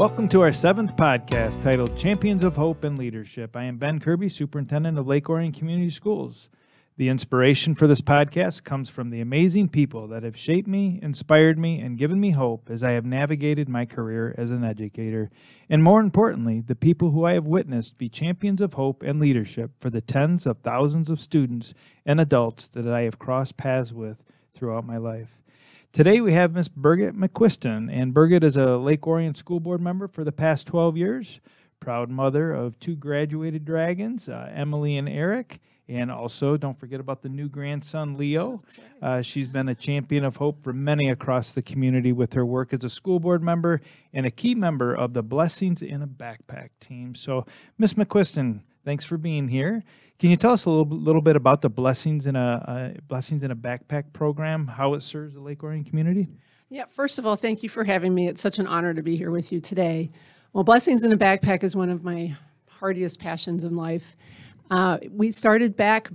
Welcome to our seventh podcast titled Champions of Hope and Leadership. I am Ben Kirby, Superintendent of Lake Orion Community Schools. The inspiration for this podcast comes from the amazing people that have shaped me, inspired me, and given me hope as I have navigated my career as an educator. And more importantly, the people who I have witnessed be champions of hope and leadership for the tens of thousands of students and adults that I have crossed paths with throughout my life. Today we have Miss Birgit McQuiston, and Birgit is a Lake Orion School Board member for the past 12 years, proud mother of two graduated dragons, uh, Emily and Eric, and also don't forget about the new grandson, Leo. Uh, she's been a champion of hope for many across the community with her work as a school board member and a key member of the Blessings in a Backpack team. So, Miss McQuiston, thanks for being here. Can you tell us a little, little bit about the Blessings in a uh, Blessings in a Backpack program, how it serves the Lake Orion community? Yeah, first of all, thank you for having me. It's such an honor to be here with you today. Well, Blessings in a Backpack is one of my heartiest passions in life. Uh, we started back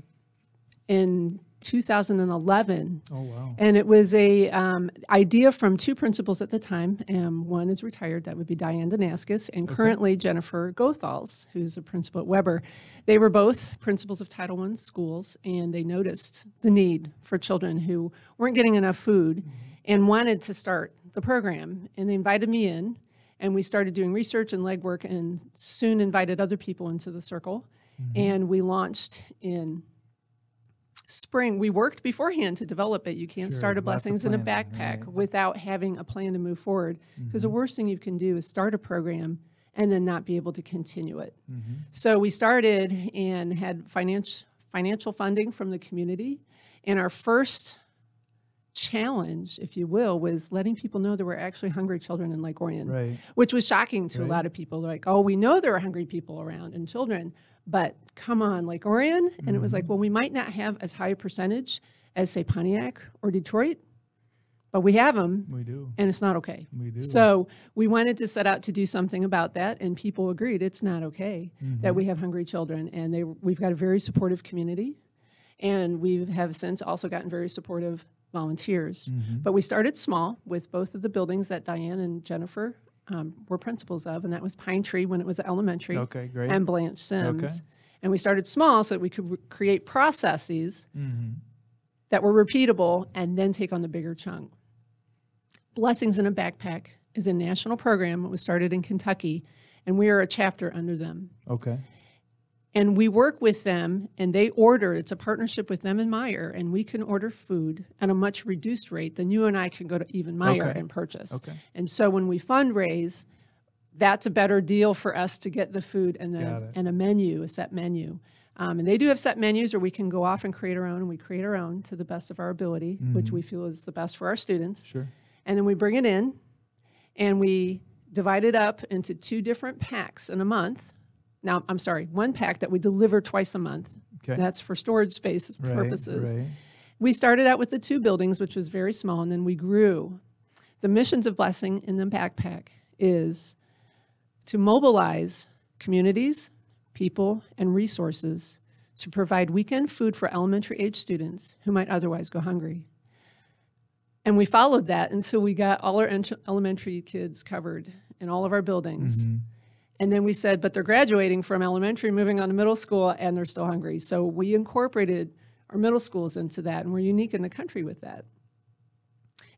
in 2011. Oh, wow. And it was a um, idea from two principals at the time. Um, one is retired, that would be Diane Danaskis, and currently Jennifer Gothals, who's a principal at Webber. They were both principals of Title I schools, and they noticed the need for children who weren't getting enough food and wanted to start the program. And they invited me in, and we started doing research and legwork, and soon invited other people into the circle. And we launched in spring. We worked beforehand to develop it. You can't Sure, start a blessings in a backpack right. Mm-hmm. without having a plan to move forward. Because the worst thing you can do is start a program and then not be able to continue it. Mm-hmm. So we started and had financial financial funding from the community. And our first challenge, if you will, was letting people know there were actually hungry children in Lake Orion Right. which was shocking to Right. a lot of people. They're like, oh, we know there are hungry people around and children, but come on, Lake Orion. And it was Mm-hmm. like, well, we might not have as high a percentage as, say, Pontiac or Detroit, but we have them We do. and it's not okay. We do. So we wanted to set out to do something about that, and people agreed it's not okay Mm-hmm. that we have hungry children. And they, we've got a very supportive community, and we have since also gotten very supportive volunteers. Mm-hmm. But we started small with both of the buildings that Diane and Jennifer um, were principals of, and that was Pine Tree when it was elementary, Okay, great. and Blanche Sims. Okay. And we started small so that we could re- create processes Mhm. that were repeatable and then take on the bigger chunk. Blessings in a Backpack is a national program. It was started in Kentucky, and we are a chapter under them. Okay. And we work with them, and they order. It's a partnership with them and Meijer, and we can order food at a much reduced rate than you and I can go to even Meijer Okay. and purchase. Okay. And so when we fundraise, that's a better deal for us to get the food and the and a menu, a set menu. Um, and they do have set menus, or we can go off and create our own, and we create our own to the best of our ability, which we feel is the best for our students. Sure. And then we bring it in, and we divide it up into two different packs in a month. Now, I'm sorry, one pack that we deliver twice a month. Okay. That's for storage space Right, purposes. Right. We started out with the two buildings, which was very small, and then we grew. The missions of blessing in the backpack is to mobilize communities, people, and resources to provide weekend food for elementary age students who might otherwise go hungry. And we followed that until we got all our ent- elementary kids covered in all of our buildings. Mm-hmm. And then we said, but they're graduating from elementary, moving on to middle school, and they're still hungry. So we incorporated our middle schools into that, and we're unique in the country with that.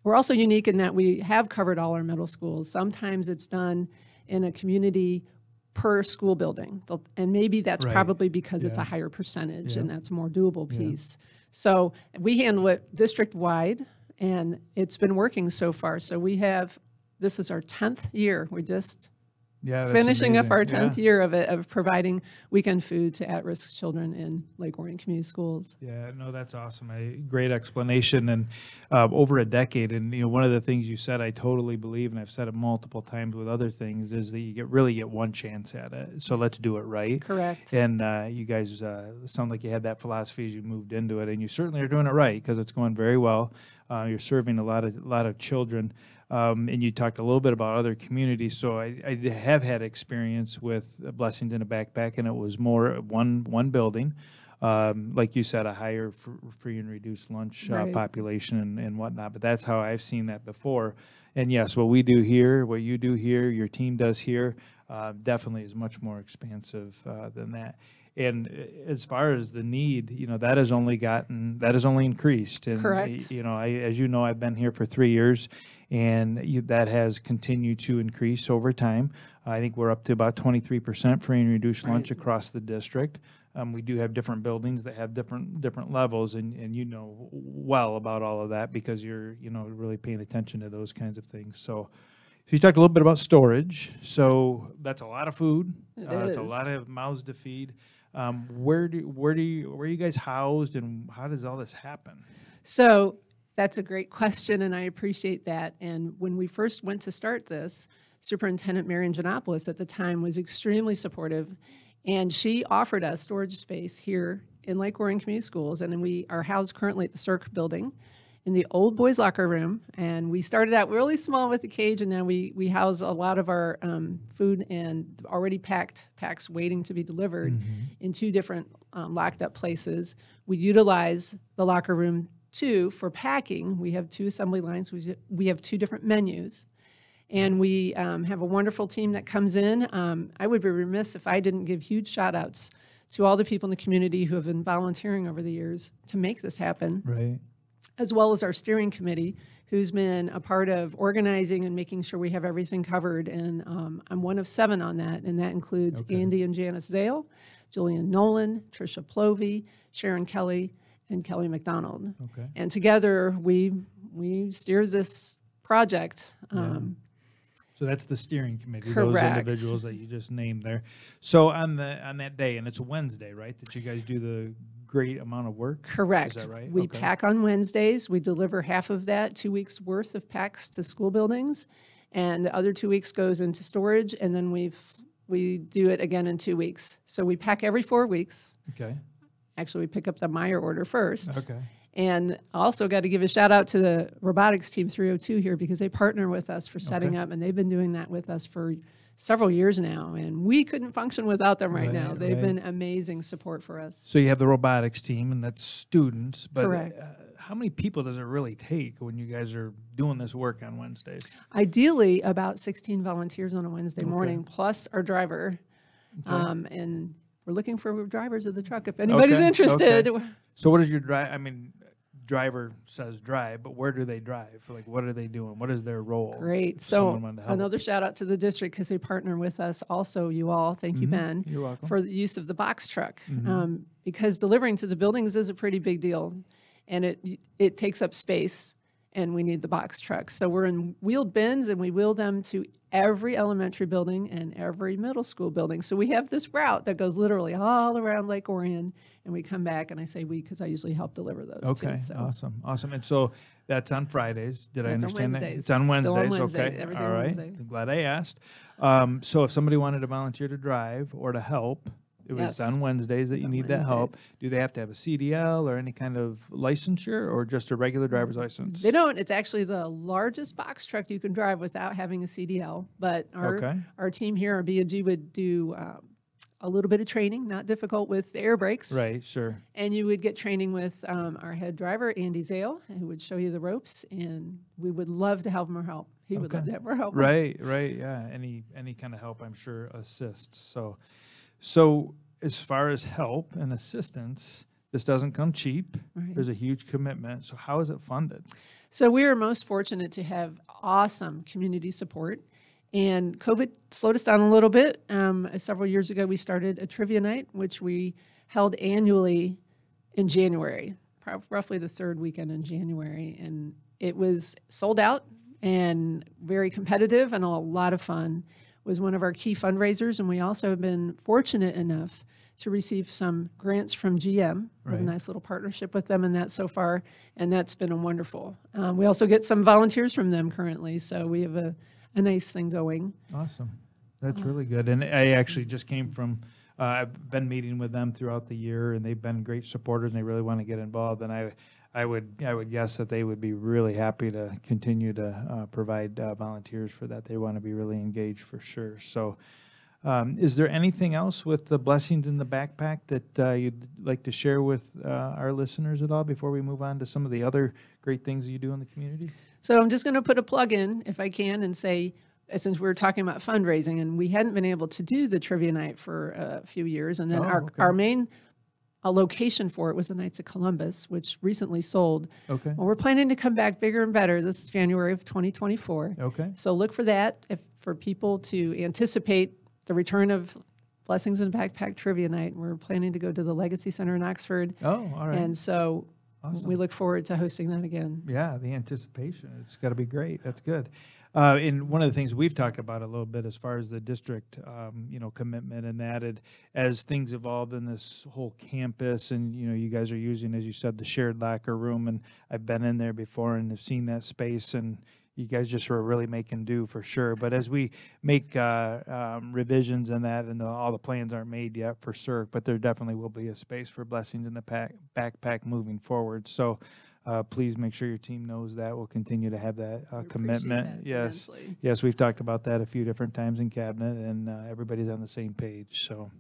We're also unique in that we have covered all our middle schools. Sometimes it's done in a community per school building, and maybe that's Right. probably because it's a higher percentage, Yeah. and that's a more doable piece. So we handle it district wide, and it's been working so far. So we have this is our tenth year. We just Yeah. finishing up our Yeah. 10th year of it of providing weekend food to at-risk children in Lake Orion Community Schools. Yeah, no, that's awesome. A great explanation, and uh, over a decade. And you know, one of the things you said, I totally believe, and I've said it multiple times with other things, is that you get really get one chance at it. So let's do it right. Correct. And uh, you guys uh, sound like you had that philosophy as you moved into it, and you certainly are doing it right because it's going very well. Uh, you're serving a lot of lot of children, um, and you talked a little bit about other communities. So I, I have had experience with uh, Blessings in a Backpack, and it was more one one building. um, like you said, a higher free and reduced lunch uh, population and, and whatnot. But that's how I've seen that before. And yes, what we do here, what you do here, your team does here, uh, definitely is much more expansive uh, than that. And uh, as far as the need, you know, that has only gotten, that has only increased. And, Correct. You know, I, as you know, I've been here for three years, and you, that has continued to increase over time. I think we're up to about 23% free and reduced lunch across the district. Um, we do have different buildings that have different different levels, and, and you know well about all of that because you're you know really paying attention to those kinds of things. So, so you talked a little bit about storage. So that's a lot of food. It uh, It's a lot of mouths to feed. Um, where do where do you where are you guys housed, and how does all this happen? So that's a great question, and I appreciate that. And when we first went to start this, Superintendent Marion Ginopolis at the time was extremely supportive, and she offered us storage space here in Lake Orion Community Schools, and we are housed currently at the CERC Building in the old boys locker room. And we started out really small with the cage, and then we we house a lot of our um, food and already packed packs waiting to be delivered in two different um, locked up places. We utilize the locker room too for packing. We have two assembly lines. We we have two different menus. And we um, have a wonderful team that comes in. Um, I would be remiss if I didn't give huge shout outs to all the people in the community who have been volunteering over the years to make this happen Right. As well as our steering committee, who's been a part of organizing and making sure we have everything covered. And um, I'm one of seven on that, and that includes Andy and Janice Zale, Jillian Nolan, Tricia Plovey, Sharon Kelly, and Kelly McDonald. Okay. And together, we we steer this project. Um, So that's the steering committee, Correct. those individuals that you just named there. So on the on that day, and it's a Wednesday, right? That you guys do the great amount of work. Correct. Is that right? We Okay. pack on Wednesdays. We deliver half of that, two weeks worth of packs to school buildings, and the other two weeks goes into storage, and then we've we do it again in two weeks. So we pack every four weeks. Okay. Actually, we pick up the Meijer order first. Okay. And also got to give a shout out to the robotics team 302 here because they partner with us for setting Okay. up, and they've been doing that with us for several years now. And we couldn't function without them right, now. They've right. been amazing support for us. So you have the robotics team, and that's students. But Correct. Uh, how many people does it really take when you guys are doing this work on Wednesdays? Ideally, about 16 volunteers on a Wednesday morning, plus our driver. Um, and we're looking for drivers of the truck if anybody's Okay, interested. So what is your drive? I mean, driver says drive, but where do they drive? Like, what are they doing? What is their role? Great. So someone wanted to help? another shout out to the district because they partner with us. Also, you all, thank you, Ben, You're welcome. for the use of the box truck um, because delivering to the buildings is a pretty big deal, and it it takes up space, and we need the box trucks. So we're in wheeled bins, and we wheel them to every elementary building and every middle school building. So we have this route that goes literally all around Lake Orion, and we come back, and I say we because I usually help deliver those. Okay, too, so. awesome, awesome. And so that's on Fridays. Did I That's on understand that? It's on Wednesdays. Still on Wednesdays. Wednesday, Okay, everything all right. Wednesday. I'm glad I asked. Um, so if somebody wanted to volunteer to drive or to help, it was Yes. on Wednesdays that It's you need that help. Do they have to have a CDL or any kind of licensure, or just a regular driver's license? They don't. It's actually the largest box truck you can drive without having a CDL. But our Okay. our team here, our B&G, would do um, a little bit of training, not difficult with the air brakes. Right. Sure. And you would get training with um, our head driver, Andy Zale, who would show you the ropes. And we would love to have more help. He would love to have more help. Right, right, yeah. Any any kind of help, I'm sure, assists. So, so as far as help and assistance, this doesn't come cheap. Right. There's a huge commitment. So, how is it funded? So we are most fortunate to have awesome community support. And COVID slowed us down a little bit. Um, several years ago, we started a trivia night, which we held annually in January, roughly the third weekend in January. And it was sold out and very competitive and a lot of fun. Was one of our key fundraisers, and we also have been fortunate enough to receive some grants from GM. Have a nice little partnership with them in that so far, and that's been a wonderful. Um, we also get some volunteers from them currently, so we have a, a nice thing going. Awesome. That's really good. And I actually just came from, uh, I've been meeting with them throughout the year, and they've been great supporters, and they really want to get involved. And I, I would, I would guess that they would be really happy to continue to uh, provide uh, volunteers for that. They want to be really engaged for sure. So, Um, is there anything else with the blessings in the backpack that uh, you'd like to share with uh, our listeners at all before we move on to some of the other great things you do in the community? So I'm just going to put a plug in, if I can, and say, uh, since we were talking about fundraising, and we hadn't been able to do the trivia night for a few years, and then Oh, our, okay. our main uh, location for it was the Knights of Columbus, which recently sold. Okay. Well, we're planning to come back bigger and better this January of 2024. Okay. So look for that if for people to anticipate the return of Blessings in the Backpack Trivia Night. We're planning to go to the Legacy Center in Oxford, Oh, all right. and so Awesome. we look forward to hosting that again. Yeah, the anticipation. It's got to be great. That's good. Uh, and one of the things we've talked about a little bit as far as the district, um, you know, commitment and that, and as things evolve in this whole campus, and you know, you guys are using, as you said, the shared locker room, and I've been in there before and have seen that space, and you guys just were really making do for sure. But as we make uh, um, revisions in that, and the, all the plans aren't made yet for CERC, but there definitely will be a space for blessings in the pack, backpack moving forward. So uh, please make sure your team knows that. We'll continue to have that uh, commitment. that Yes. immensely. Yes, we've talked about that a few different times in cabinet, and uh, everybody's on the same page. So,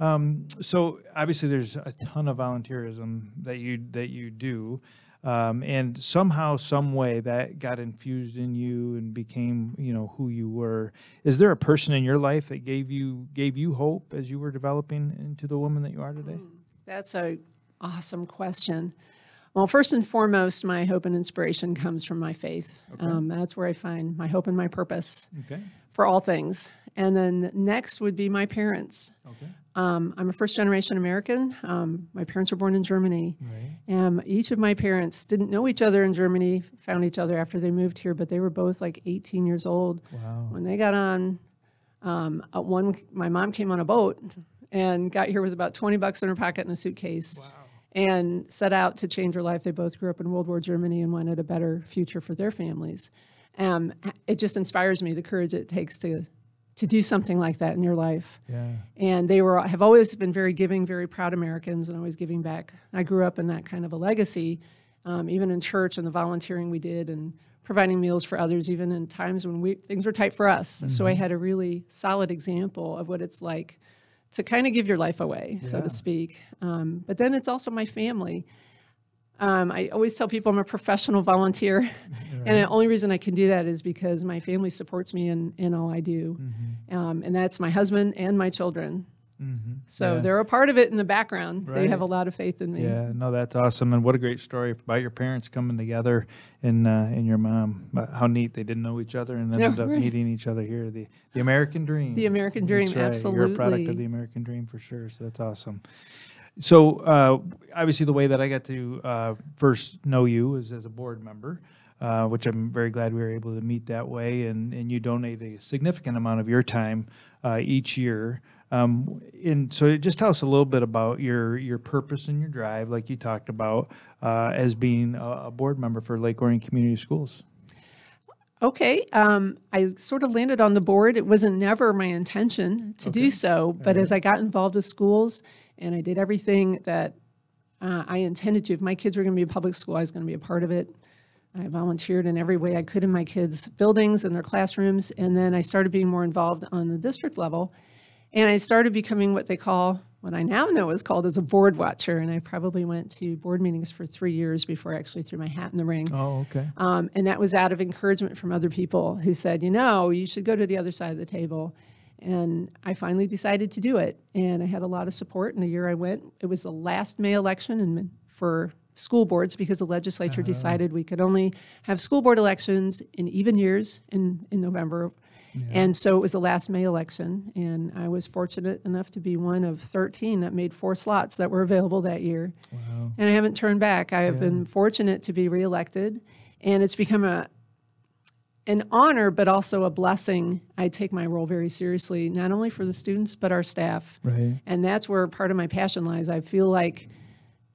um, so obviously, there's a ton of volunteerism that you that you do, um, and somehow, some way, that got infused in you and became, you know, who you were. Is there a person in your life that gave you gave you hope as you were developing into the woman that you are today? That's a awesome question. Well, first and foremost, my hope and inspiration comes from my faith. Um, that's where I find my hope and my purpose Okay. for all things. And then next would be my parents. Okay. Um, I'm a first generation American. Um, my parents were born in Germany. Right. Um, each of my parents didn't know each other in Germany, found each other after they moved here, but they were both like 18 years old. Wow. When they got on, um, uh, one, my mom came on a boat and got here with about 20 bucks in her pocket and a suitcase and set out to change her life. They both grew up in World War Germany and wanted a better future for their families. Um, it just inspires me the courage it takes to to do something like that in your life. Yeah. And they were have always been very giving, very proud Americans, and always giving back. I grew up in that kind of a legacy, um, even in church and the volunteering we did and providing meals for others, even in times when we things were tight for us. So I had a really solid example of what it's like to kind of give your life away, so to speak. Um, but then it's also my family. Um, I always tell people I'm a professional volunteer, and the only reason I can do that is because my family supports me in, in all I do. Um, and that's my husband and my children. Mm-hmm. So Yeah. they're a part of it in the background. They have a lot of faith in me. Yeah, no, that's awesome, and what a great story about your parents coming together and uh, and your mom. How neat they didn't know each other and Yeah, ended up meeting each other here. The the American dream. The American dream, That's right. You're a product of the American dream for sure. So that's awesome. So uh, obviously, the way that I got to uh, first know you is as a board member. Uh, which I'm very glad we were able to meet that way, and, and you donate a significant amount of your time uh, each year. Um, and so, just tell us a little bit about your your purpose and your drive, like you talked about, uh, as being a, a board member for Lake Orion Community Schools. Okay. Um, I sort of landed on the board. It wasn't never my intention to do so, but as I got involved with schools and I did everything that uh, I intended to, if my kids were going to be in public school, I was going to be a part of it. I volunteered in every way I could in my kids' buildings and their classrooms, and then I started being more involved on the district level, and I started becoming what they call, what I now know is called as a board watcher, and I probably went to board meetings for three years before I actually threw my hat in the ring. Oh, okay. Um, and that was out of encouragement from other people who said, you know, you should go to the other side of the table. And I finally decided to do it. And I had a lot of support. And the year I went, it was the last May election in, for school boards because the legislature uh-huh. decided we could only have school board elections in even years in, in November. And so it was the last May election. And I was fortunate enough to be one of 13 that made four slots that were available that year Wow. and I haven't turned back. I have been fortunate to be reelected, and it's become a an honor, but also a blessing. I take my role very seriously, not only for the students but our staff, Right. and that's where part of my passion lies. I feel like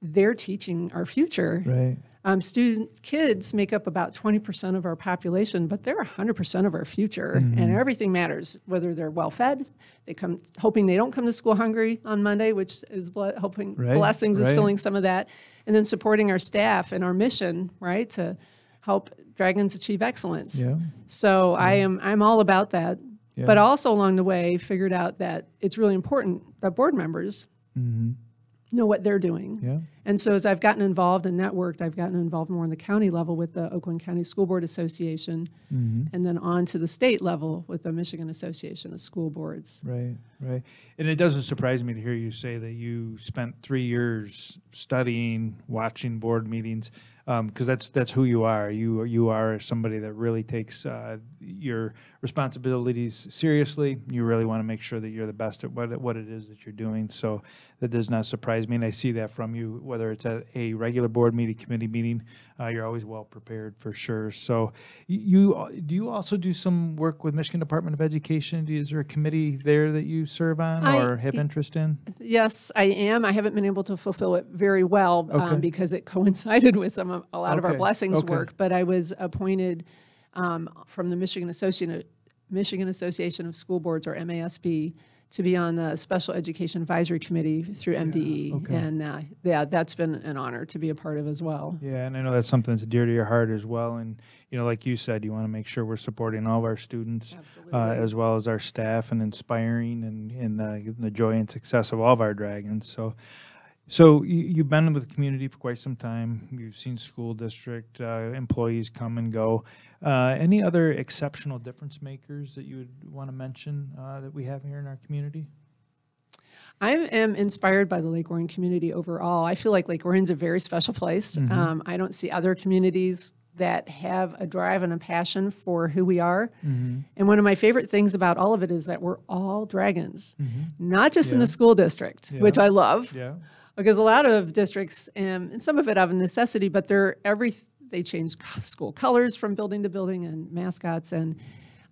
they're teaching our future. Right. Um, students, kids make up about 20% of our population, but they're 100% of our future, Mm-hmm. and everything matters. Whether they're well fed, they come hoping they don't come to school hungry on Monday, which is ble- hoping Right, blessings is filling some of that, and then supporting our staff and our mission, right, to help Dragons achieve excellence. Yeah. So I am I'm all about that. Yeah. But also along the way, figured out that it's really important that board members hmm know what they're doing. Yeah. And so as I've gotten involved and networked, I've gotten involved more on the county level with the Oakland County School Board Association, hmm and then on to the state level with the Michigan Association of School Boards. Right, right. And it doesn't surprise me to hear you say that you spent three years studying, watching board meetings, because that's that's who you are. You you are somebody that really takes uh, your responsibilities seriously. You really want to make sure that you're the best at what what it is that you're doing. So that does not surprise me, and I see that from you. Whether it's at a regular board meeting, committee meeting, uh, you're always well prepared for sure. So you do you also do some work with Michigan Department of Education? Do- Is there a committee there that you serve on I- or have interest in? Yes, I am. I haven't been able to fulfill it very well Okay. um, because it coincided with some of, a lot of our Okay, blessings okay. work. But I was appointed um, from the Michigan Association Michigan Association of School Boards or MASB to be on the Special Education Advisory Committee through MDE, okay. and uh, yeah, that's been an honor to be a part of as well. Yeah, and I know that's something that's dear to your heart as well. And you know, like you said, you want to make sure we're supporting all of our students Absolutely. uh, as well as our staff and inspiring and, and uh, the joy and success of all of our dragons. So, so you, you've been with the community for quite some time. You've seen school district uh, employees come and go. Uh, any other exceptional difference makers that you would want to mention uh, that we have here in our community? I am inspired by the Lake Orion community overall. I feel like Lake Orion's a very special place. Mm-hmm. Um, I don't see other communities that have a drive and a passion for who we are. Mm-hmm. And one of my favorite things about all of it is that we're all dragons, Mm-hmm. not just in the school district, which I love, Yeah. Because a lot of districts, um, and some of it out of necessity, but they're every they change school colors from building to building and mascots, and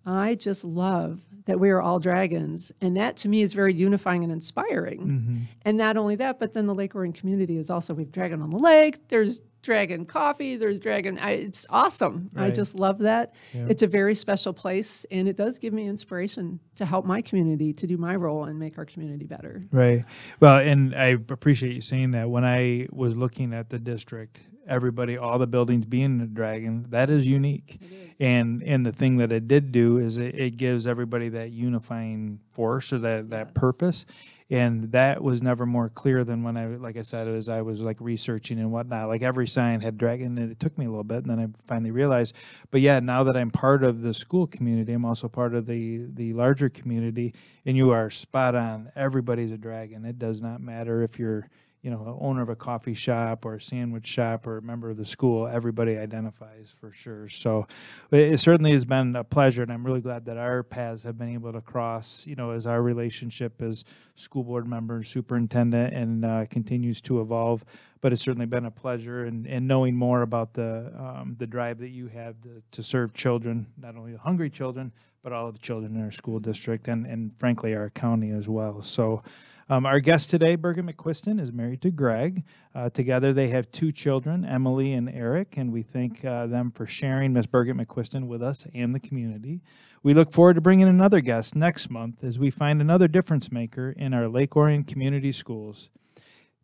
I just love that we are all dragons, and that to me is very unifying and inspiring. Mm-hmm. And not only that, but then the Lake Orion community is also we've Dragon on the Lake. There's Dragon Coffee, There's Dragon. I, it's awesome. I just love that. Yeah. It's a very special place, and it does give me inspiration to help my community to do my role and make our community better. Right. Well, and I appreciate you saying that. When I was looking at the district, everybody, all the buildings being a dragon, that is unique. And and the thing that it did do is it, it gives everybody that unifying force or that that Yes. purpose. And that was never more clear than when I, like I said, as I was like researching and whatnot. Like every sign had dragon, and it took me a little bit, and then I finally realized. But yeah, now that I'm part of the school community, I'm also part of the the larger community. And you are spot on. Everybody's a dragon. It does not matter if you're you know, owner of a coffee shop or a sandwich shop or a member of the school, everybody identifies for sure. So it, certainly has been a pleasure, and I'm really glad that our paths have been able to cross, you know, as our relationship as school board member, and superintendent, and uh, continues to evolve. But it's certainly been a pleasure, and, and knowing more about the um, the drive that you have to, to serve children, not only the hungry children, but all of the children in our school district, and, and frankly our county as well. So. Um, our guest today, Birgit McQuiston, is married to Greg. Uh, together, they have two children, Emily and Eric, and we thank uh, them for sharing Miss Birgit McQuiston with us and the community. We look forward to bringing another guest next month as we find another difference maker in our Lake Orion community schools.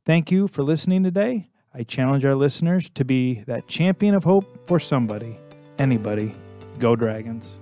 Thank you for listening today. I challenge our listeners to be that champion of hope for somebody, anybody. Go Dragons.